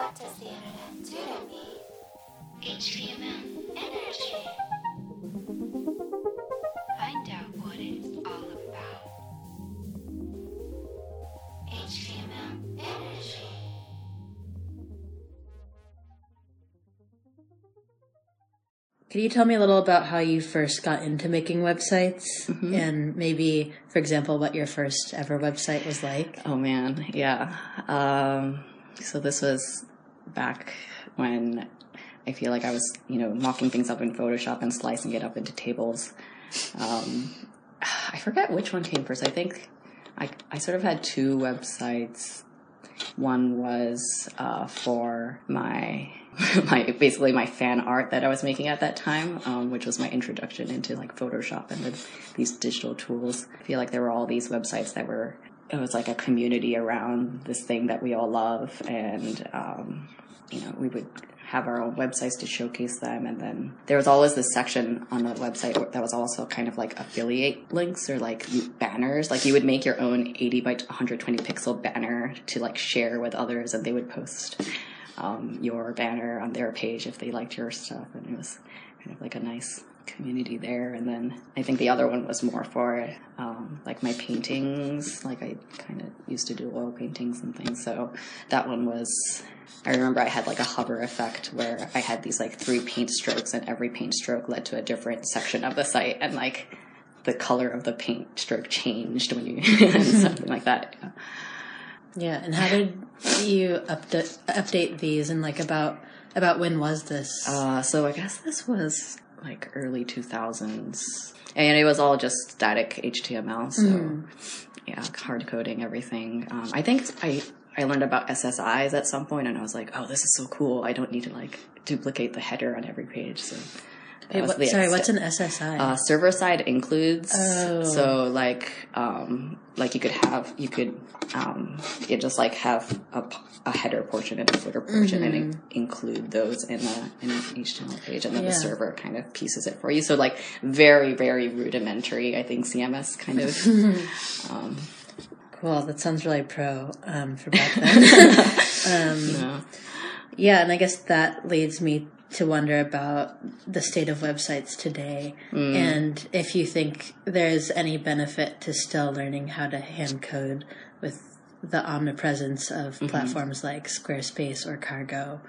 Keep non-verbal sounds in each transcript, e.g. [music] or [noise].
What does the internet do to me? HTML energy. Find out what it's all about. HTML energy. Could you tell me a little about how you first got into making websites and maybe, for example, what your first ever website was like? Oh man, yeah. Um, so this was back when I feel like I was, you know, mocking things up in Photoshop and slicing it up into tables. Um, I forget which one came first. I think I, I sort of had two websites. One was uh, for my [laughs] my basically my fan art that I was making at that time, um, which was my introduction into like Photoshop and the, these digital tools. I feel like there were all these websites that were it was like a community around this thing that we all love, and um, you know we would have our own websites to showcase them, and then there was always this section on the website that was also kind of like affiliate links or like banners. Like you would make your own 80 by 120 pixel banner to like share with others, and they would post um, your banner on their page if they liked your stuff, and it was kind of like a nice community there. And then I think the other one was more for um, like my paintings. Like I kind of used to do oil paintings and things, so that one was. I remember I had like a hover effect where I had these like three paint strokes, and every paint stroke led to a different section of the site, and like the color of the paint stroke changed when you [laughs] something like that. Yeah. Yeah, and how did you update update these and like about about when was this? Uh, so I guess this was like early 2000s. And it was all just static HTML. So yeah, hard coding everything. Um, I think I, I learned about SSIs at some point and I was like, oh, this is so cool. I don't need to like duplicate the header on every page. So Wait, what- sorry, what's an SSI? uh, server side includes Oh. so like um like you could have you could um you just like have a header portion and a footer portion and in- include those in a in an HTML page and then Yeah. the server kind of pieces it for you so like very very rudimentary I think CMS kind of [laughs] um cool, that sounds really pro um, for back [laughs] then. [laughs] yeah. yeah, and I guess that leads me to wonder about the state of websites today and if you think there's any benefit to still learning how to hand code with the omnipresence of platforms like Squarespace or Cargo.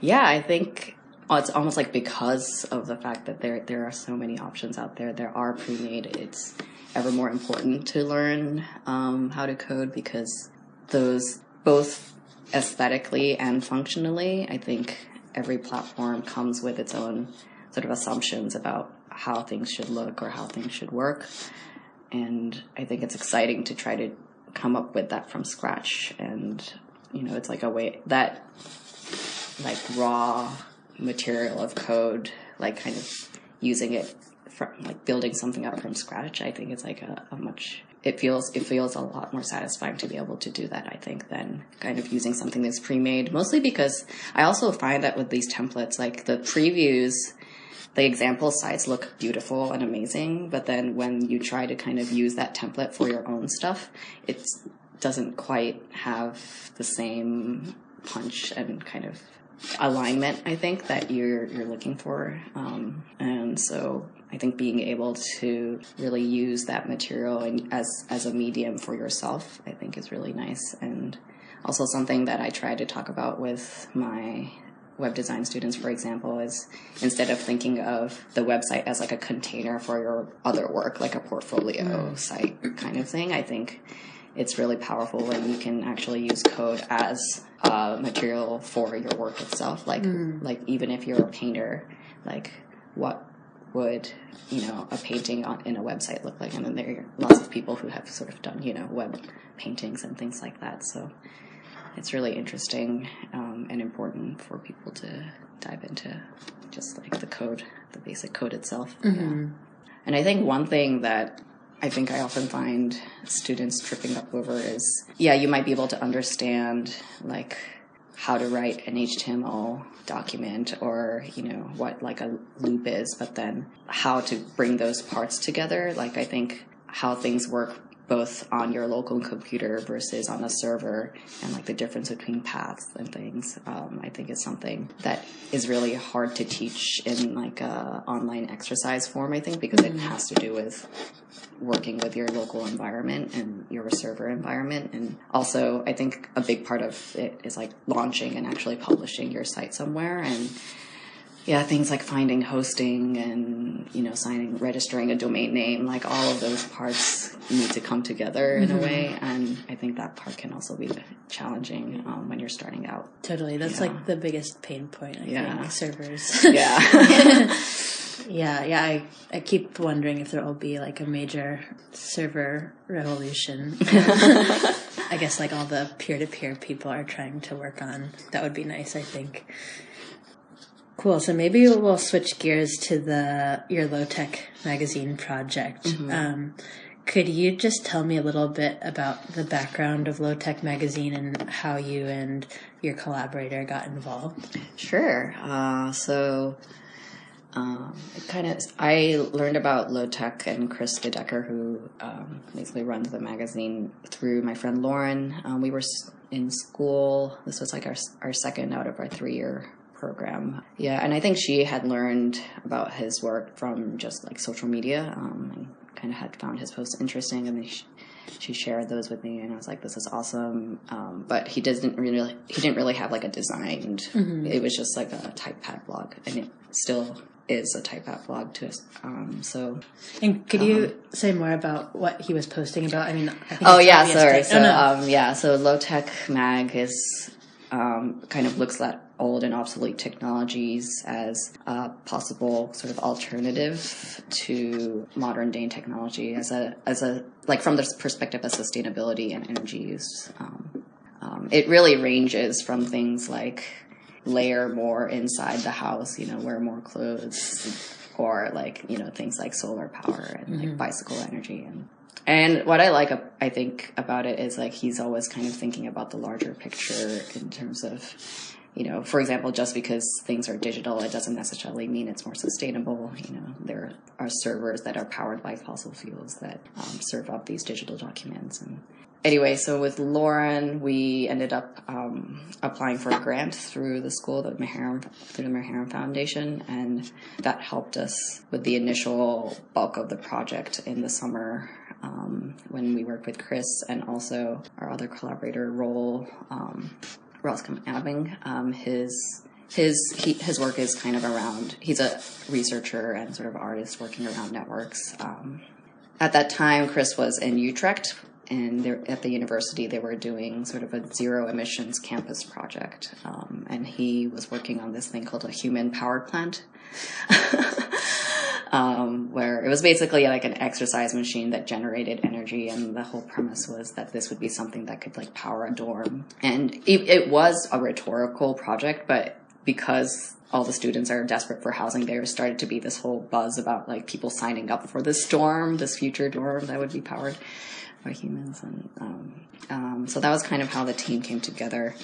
Yeah, I think it's almost like because of the fact that there there are so many options out there, there are pre-made. It's ever more important to learn um, how to code because those both aesthetically and functionally, I think every platform comes with its own sort of assumptions about how things should look or how things should work. And I think it's exciting to try to come up with that from scratch. And, you know, it's like a way that like raw material of code, like kind of using it from like building something up from scratch. I think it's like a, a much it feels it feels a lot more satisfying to be able to do that. I think than kind of using something that's pre-made. Mostly because I also find that with these templates, like the previews. The example sites look beautiful and amazing, but then when you try to kind of use that template for your own stuff, it doesn't quite have the same punch and kind of alignment I think that you're you're looking for um, and so I think being able to really use that material and as as a medium for yourself I think is really nice. And also something that I try to talk about with my web design students for example is instead of thinking of the website as like a container for your other work like a portfolio site kind of thing I think it's really powerful when you can actually use code as uh, material for your work itself. Like, like even if you're a painter, like what would you know a painting on in a website look like? And then there are lots of people who have sort of done you know web paintings and things like that. So it's really interesting um, and important for people to dive into just like the code, the basic code itself. Yeah. And I think one thing that I think I often find students tripping up over is, yeah, you might be able to understand like how to write an HTML document or, you know, what like a loop is, but then how to bring those parts together. Like I think how things work both on your local computer versus on a server and like the difference between paths and things um, i think is something that is really hard to teach in like a online exercise form i think because it has to do with working with your local environment and your server environment. And also i think a big part of it is like launching and actually publishing your site somewhere. And yeah, things like finding hosting and you know signing, registering a domain name, like all of those parts need to come together in a way, and I think that part can also be challenging um, when you're starting out. Totally. That's Yeah. like the biggest pain point, I Yeah. think, servers. [laughs] [laughs] Yeah, yeah, yeah. I, I keep wondering if there will be like a major server revolution. [laughs] I guess like all the peer to peer people are trying to work on. That would be nice, I think. Cool. So maybe we'll switch gears to the your low tech magazine project. Um, could you just tell me a little bit about the background of Low Tech Magazine and how you and your collaborator got involved? sure. Uh, so. Um, kind of, I learned about low tech and Chris De Decker, who um, basically runs the magazine, through my friend Lauren. Um, we were in school. This was like our our second out of our three year program. Yeah, and I think she had learned about his work from just like social media. Um, and kind of had found his posts interesting, and then she, she shared those with me, and I was like, "This is awesome." Um, but he doesn't really he didn't really have like a designed. It was just like a typepad blog, and it still is a typepad blog to us. Um, so And could you say more about what he was posting about? I mean, I think Oh yeah, sorry. So oh, no. um, yeah, so low tech mag is um, kind of looks at old and obsolete technologies as a possible sort of alternative to modern day technology as a as a like from the perspective of sustainability and energy use. Um, um, it really ranges from things like layer more inside the house, you know, wear more clothes, or like you know things like solar power and like bicycle energy and and what I like, I think, about it is like he's always kind of thinking about the larger picture in terms of, you know, for example, just because things are digital, it doesn't necessarily mean it's more sustainable. You know, there are servers that are powered by fossil fuels that um, serve up these digital documents. And anyway, so with Lauren, we ended up um, applying for a grant through the school, the Maharam, through the Maharam Foundation, and that helped us with the initial bulk of the project in the summer um, when we worked with Chris and also our other collaborator, Roel Roscam Abbing. Um, his his he, his work is kind of around. He's a researcher and sort of artist working around networks. Um, at that time, Chris was in Utrecht, and at the university they were doing sort of a zero emissions campus project, um, and he was working on this thing called a human power plant. [laughs] um, where it was basically like an exercise machine that generated energy, and the whole premise was that this would be something that could like power a dorm. And it, it was a rhetorical project, but because all the students are desperate for housing, there started to be this whole buzz about like people signing up for this dorm, this future dorm that would be powered by humans, and um, um, so that was kind of how the team came together.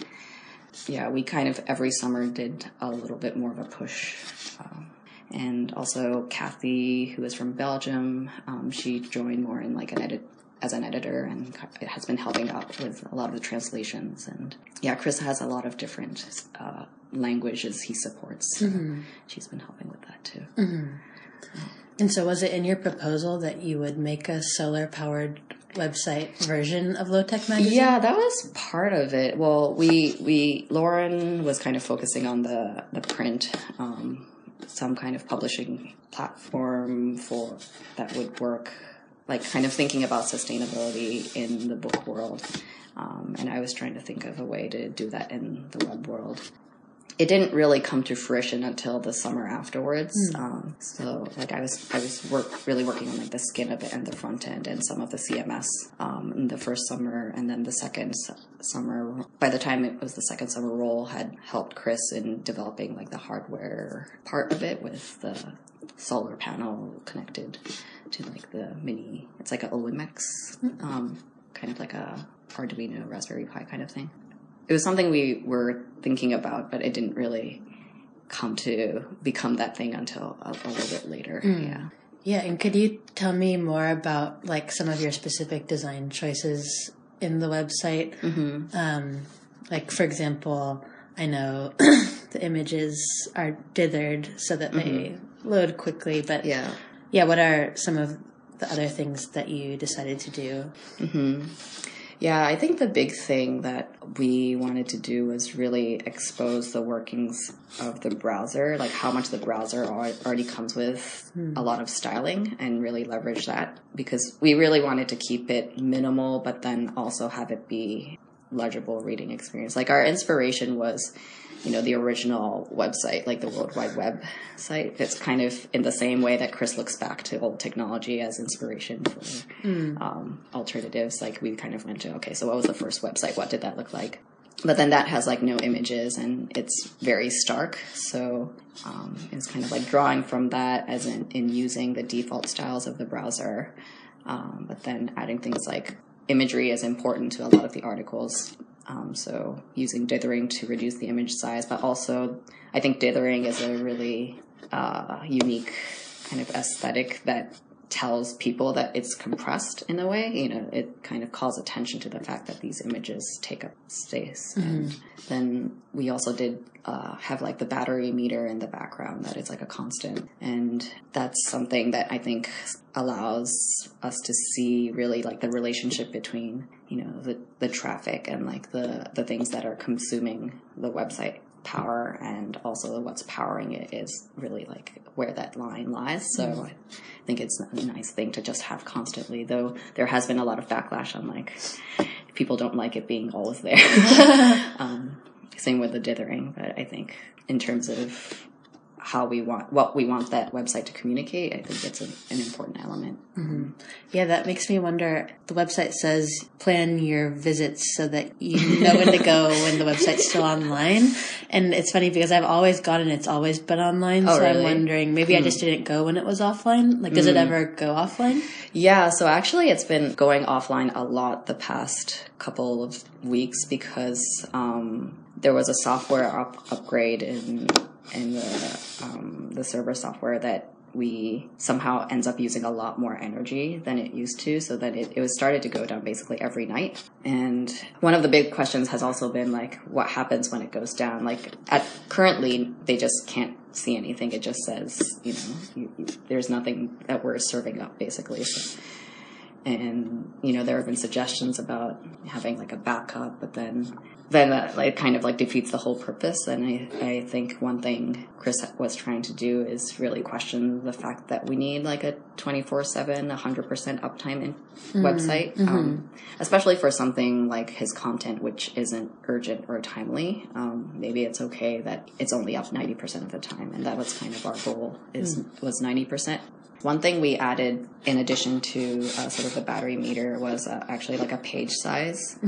Yeah, we kind of every summer did a little bit more of a push. Um, and also Kathy, who is from Belgium, um, she joined more in like an edit as an editor and has been helping out with a lot of the translations. And yeah, Chris has a lot of different uh, languages he supports. So She's been helping with that too. And so, was it in your proposal that you would make a solar powered website version of Low Tech Magazine? Yeah, that was part of it. Well, we we Lauren was kind of focusing on the the print, um, some kind of publishing platform for that would work, like kind of thinking about sustainability in the book world. Um, and I was trying to think of a way to do that in the web world. It didn't really come to fruition until the summer afterwards. Um, so, like, I was I was work really working on like the skin of it and the front end and some of the CMS um, in the first summer, and then the second summer. By the time it was the second summer, Roel had helped Chris in developing like the hardware part of it with the solar panel connected to like the mini. It's like a Olimex, um, kind of like a Arduino Raspberry Pi kind of thing it was something we were thinking about, but it didn't really come to become that thing until a, a little bit later. Yeah. Yeah, and could you tell me more about like some of your specific design choices in the website? Mm-hmm. Um, like for example, I know [clears throat] the images are dithered so that they load quickly, but Yeah. yeah, what are some of the other things that you decided to do? Yeah, I think the big thing that we wanted to do was really expose the workings of the browser, like how much the browser already comes with hmm. a lot of styling and really leverage that because we really wanted to keep it minimal, but then also have it be legible reading experience. Like our inspiration was, you know, the original website, like the World Wide Web site. It's kind of in the same way that Chris looks back to old technology as inspiration for um, alternatives. Like we kind of went to, okay, so what was the first website? What did that look like? But then that has like no images and it's very stark. So um, it's kind of like drawing from that as in, in using the default styles of the browser. Um, but then adding things like imagery is important to a lot of the articles. Um, so using dithering to reduce the image size, but also I think dithering is a really uh, unique kind of aesthetic that tells people that it's compressed in a way. You know, it kind of calls attention to the fact that these images take up space. And then we also did uh, have like the battery meter in the background that is like a constant. And that's something that I think allows us to see really like the relationship between, you know, the, the traffic and like the, the things that are consuming the website power and also what's powering it is really like where that line lies. So I think it's a nice thing to just have constantly, though there has been a lot of backlash on like people don't like it being always there. [laughs] [laughs] um, same with the dithering, but I think in terms of how we want what we want that website to communicate, I think it's an, an important element. Mm-hmm. Yeah, that makes me wonder. The website says plan your visits so that you know when to go [laughs] when the website's still online. And it's funny because I've always gone and it's always been online. Oh, so I'm wondering, maybe I hmm. just didn't go when it was offline. Like, does it hmm. ever go offline? Yeah, so actually, it's been going offline a lot the past couple of weeks because um, there was a software up- upgrade in in the um, the server software that we somehow ends up using a lot more energy than it used to so that it, it was started to go down basically every night. And one of the big questions has also been like what happens when it goes down? Like at currently they just can't see anything. It just says you know you, you, there's nothing that we're serving up basically. So and you know there have been suggestions about having like a backup but then then that like kind of like defeats the whole purpose. And I, I think one thing chris was trying to do is really question the fact that we need like a 24-7 100% uptime in website um, especially for something like his content which isn't urgent or timely. Um, maybe it's okay that it's only up 90% of the time. And that was kind of our goal is was 90% one thing we added in addition to uh, sort of the battery meter was uh, actually like a page size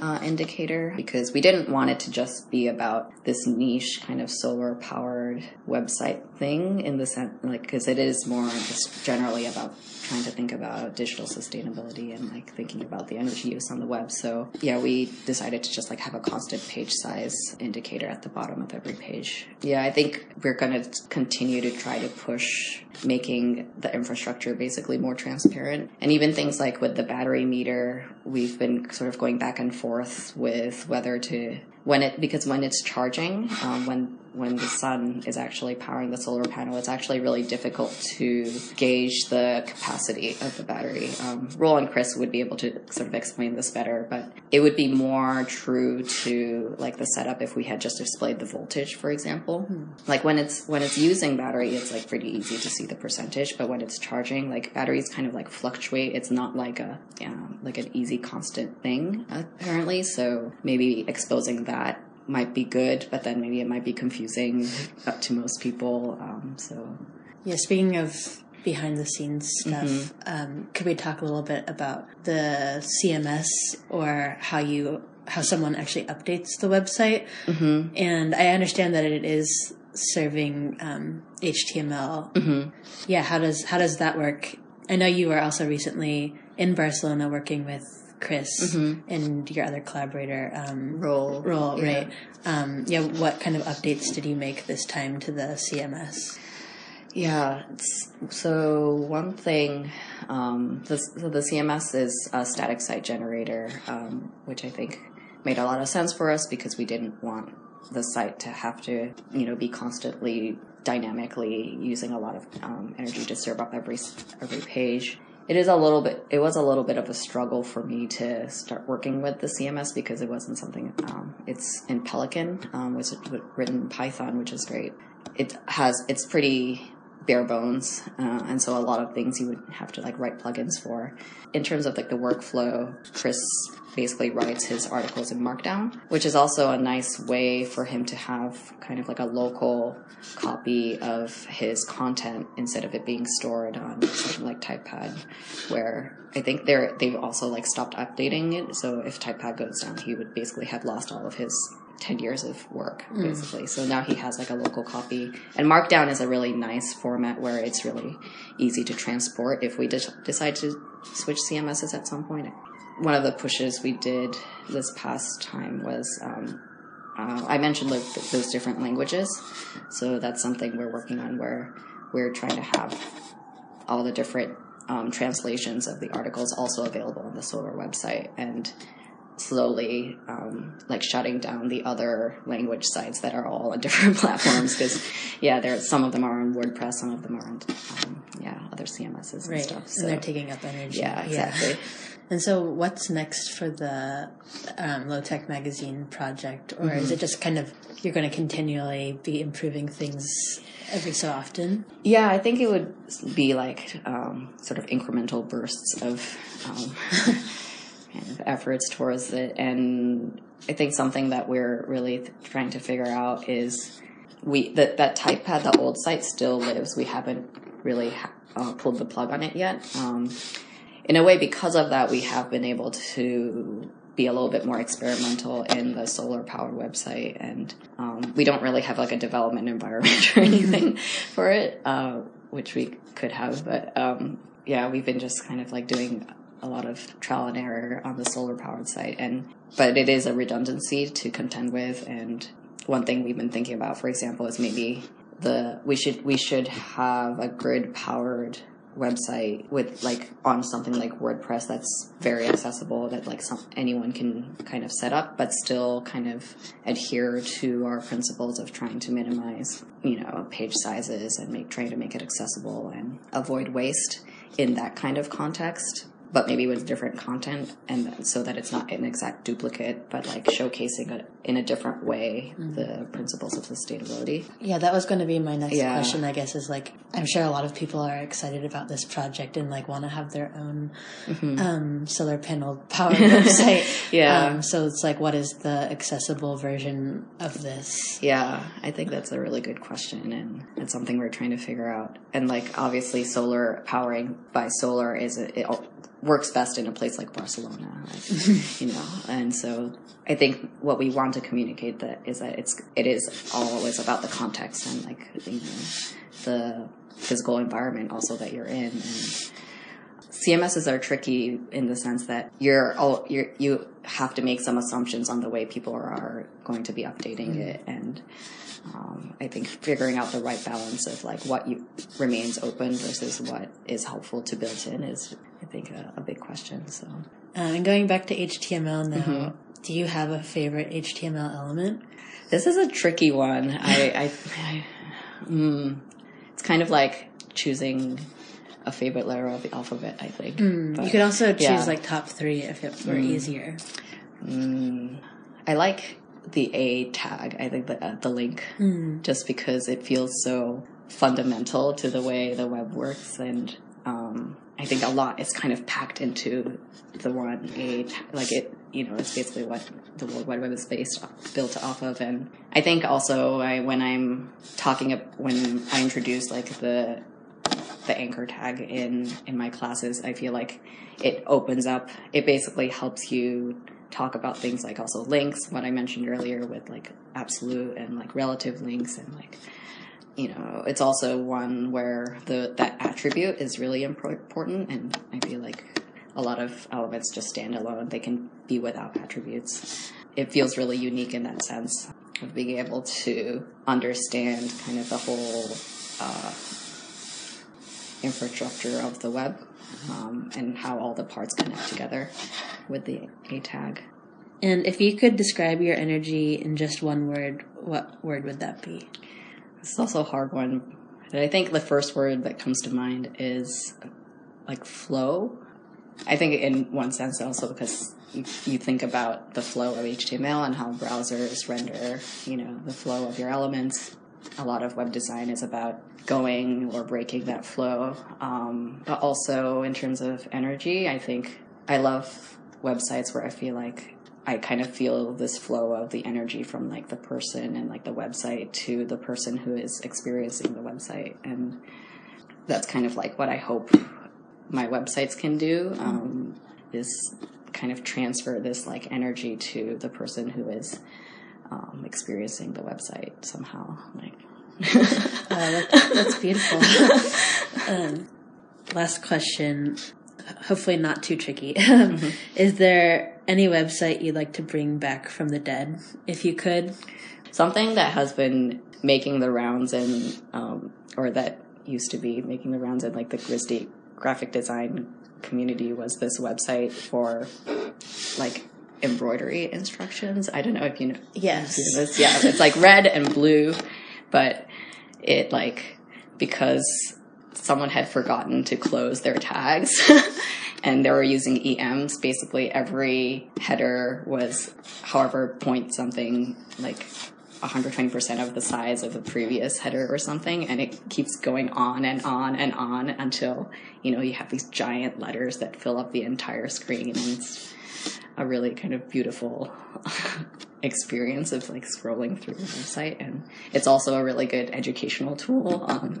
uh, indicator because we didn't want it to just be about this niche kind of solar powered website thing in the sense like because it is more just generally about trying to think about digital sustainability and like thinking about the energy use on the web so yeah we decided to just like have a constant page size indicator at the bottom of every page yeah i think we're going to continue to try to push making the infrastructure basically more transparent. And even things like with the battery meter, we've been sort of going back and forth with whether to when it because when it's charging, um, when when the sun is actually powering the solar panel, it's actually really difficult to gauge the capacity of the battery. Um, Roel and Chris would be able to sort of explain this better, but it would be more true to like the setup if we had just displayed the voltage, for example. Like when it's when it's using battery, it's like pretty easy to see the percentage, but when it's charging, like batteries kind of like fluctuate. It's not like a yeah, like an easy constant thing apparently. So maybe exposing that might be good, but then maybe it might be confusing up to most people. Um, so Yeah, speaking of behind the scenes stuff, um, could we talk a little bit about the CMS or how you how someone actually updates the website? Mm-hmm. And I understand that it is serving um, HTML. Mm-hmm. Yeah, how does how does that work? I know you were also recently in Barcelona working with Chris and your other collaborator, um, Roel, Roel, Yeah. right? Um, yeah, what kind of updates did you make this time to the CMS? Yeah. It's, so one thing, um, the, so the CMS is a static site generator, um, which I think made a lot of sense for us because we didn't want the site to have to, you know, be constantly dynamically using a lot of um, energy to serve up every every page. It is a little bit. It was a little bit of a struggle for me to start working with the CMS because it wasn't something. Um, it's in Pelican, um, was written in Python, which is great. It has. It's pretty bare bones, uh, and so a lot of things you would have to like write plugins for. In terms of like the workflow, Chris basically writes his articles in Markdown, which is also a nice way for him to have kind of like a local copy of his content instead of it being stored on something like Typepad, where I think they're they've also like stopped updating it. So if Typepad goes down, he would basically have lost all of his 10 years of work basically. So now he has like a local copy and markdown is a really nice format where it's really easy to transport. If we de- decide to switch cms's at some point one of the pushes we did this past time was um, uh, I mentioned like th- those different languages, so that's something we're working on where we're trying to have all the different um, translations of the articles also available on the solar website. And slowly um, like shutting down the other language sites that are all on different [laughs] platforms because yeah there some of them are on WordPress some of them are on um, yeah other CMSs and Right. stuff so And they're taking up energy. yeah exactly And so, what's next for the um, Low Tech Magazine project, or is it just kind of you're going to continually be improving things every so often? Yeah, I think it would be like um, sort of incremental bursts of um, [laughs] kind of efforts towards it. And I think something that we're really th- trying to figure out is we that that typepad, the old site, still lives. We haven't really ha- uh, pulled the plug on it yet. Um, in a way, because of that, we have been able to be a little bit more experimental in the solar powered website and um, we don't really have like a development [laughs] environment or anything for it uh, which we could have but um, yeah we've been just kind of like doing a lot of trial and error on the solar powered site and but it is a redundancy to contend with and one thing we've been thinking about for example is maybe the we should we should have a grid powered website with like on something like WordPress that's very accessible that like some anyone can kind of set up but still kind of adhere to our principles of trying to minimize you know page sizes and make trying to make it accessible and avoid waste in that kind of context but maybe with different content and so that it's not an exact duplicate but like showcasing it in a different way the principles of sustainability Yeah, that was going to be my next Yeah. question. I guess is like I'm sure a lot of people are excited about this project and like want to have their own um, solar panel powered website. [laughs] Yeah. Um, so it's like, what is the accessible version of this? Yeah, I think that's a really good question, and it's something we're trying to figure out. And like, obviously, solar powering by solar is it works best in a place like Barcelona, like, you know. And so, I think what we want to communicate that is that it's it is always about the context and like you know the physical environment also that you're in. And CMSs are tricky in the sense that you're all you're, you have to make some assumptions on the way people are going to be updating mm-hmm. it, and um, I think figuring out the right balance of like what you remains open versus what is helpful to build in is, I think, a, a big question. So Um, and going back to HTML now, do you have a favorite HTML element? this is a tricky one. I, I, I mm, it's kind of like choosing a favorite letter of the alphabet. I think But- you could also choose yeah. like top three if it were easier. I like the A tag. I think the uh, the link just because it feels so fundamental to the way the web works, and um, I think a lot is kind of packed into the one A. ta- Like it, you know, it's basically what the World Wide Web is based built off of, and I think also I when I'm talking when I introduce like the the anchor tag in in my classes i feel like it opens up it basically helps you talk about things like also links what i mentioned earlier with like absolute and like relative links and like you know it's also one where the that attribute is really important and i feel like a lot of elements just stand alone. They can be without attributes. It feels really unique in that sense of being able to understand kind of the whole uh, infrastructure of the web um, and how all the parts connect together with the A tag. And if you could describe your energy in just one word, what word would that be? It's also a hard one. But I think the first word that comes to mind is like flow. I think in one sense also because you, you think about the flow of HTML and how browsers render, you know, the flow of your elements. A lot of web design is about going or breaking that flow. Um, but also in terms of energy, I think I love websites where I feel like I kind of feel this flow of the energy from like the person and like the website to the person who is experiencing the website. And that's kind of like what I hope my websites can do um, is kind of transfer this like energy to the person who is um, experiencing the website somehow. Like, Uh, that's beautiful. [laughs] um, last question, hopefully not too tricky. [laughs] Is there any website you'd like to bring back from the dead, if you could? something that has been making the rounds in, um, or that used to be making the rounds in like the Grizzly graphic design community was this website for like embroidery instructions. I don't know if you know. Yes. see this. Yeah, it's like red and blue, but it like because someone had forgotten to close their tags [laughs] and they were using EMs. Basically, every header was however point something like 120% of the size of the previous header or something and it keeps going on and on and on until you know you have these giant letters that fill up the entire screen and it's a really kind of beautiful [laughs] experience of like scrolling through the website and it's also a really good educational tool um,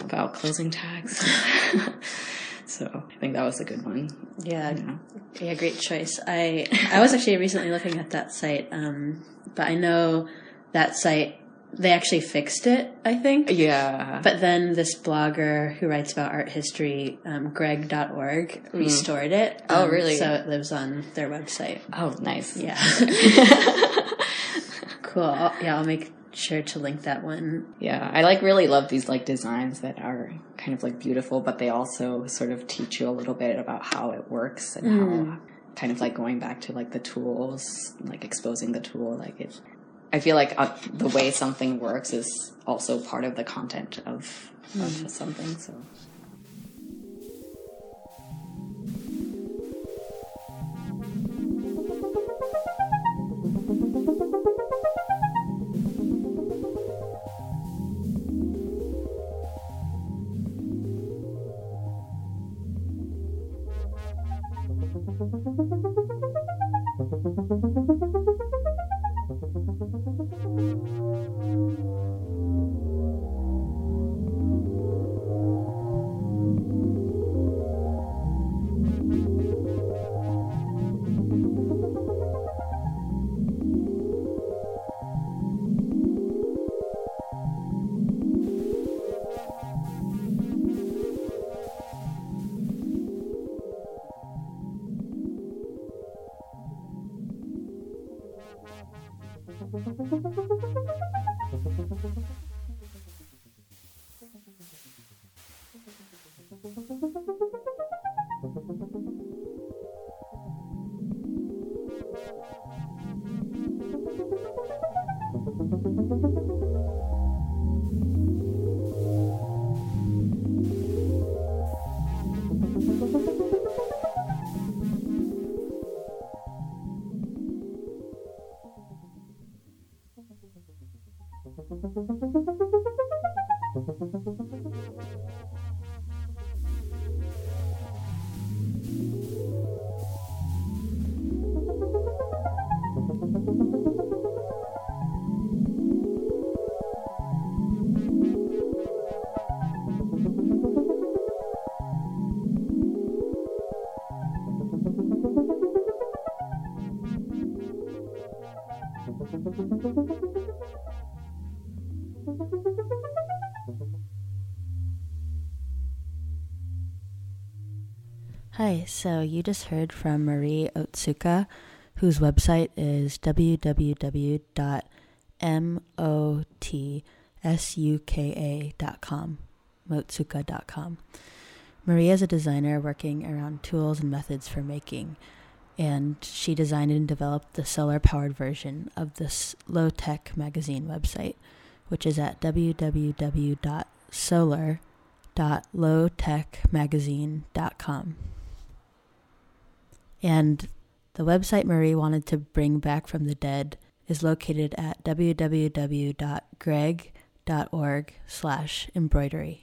about closing tags [laughs] so i think that was a good one Yeah, Yeah. yeah, great choice. I I was actually recently looking at that site, um, but I know that site they actually fixed it. I think. yeah But then this blogger who writes about art history, um, Greg.org, restored it. Oh, Um, really? So it lives on their website. oh nice Yeah. [laughs] cool. I'll, yeah, I'll make sure to link that one. Yeah, I like really love these like designs that are kind of like beautiful, but they also sort of teach you a little bit about how it works and how kind of like going back to like the tools, like exposing the tool. Like it, I feel like uh, the way something works is also part of the content of of something. So. [laughs] Hi, so you just heard from Marie Otsuka, whose website is www.motsuka.com. motsuka.com. Marie is a designer working around tools and methods for making, and she designed and developed the solar powered version of this low tech magazine website, which is at www.solar.lowtechmagazine.com. And the website Marie wanted to bring back from the dead is located at www.greg.org slash embroidery.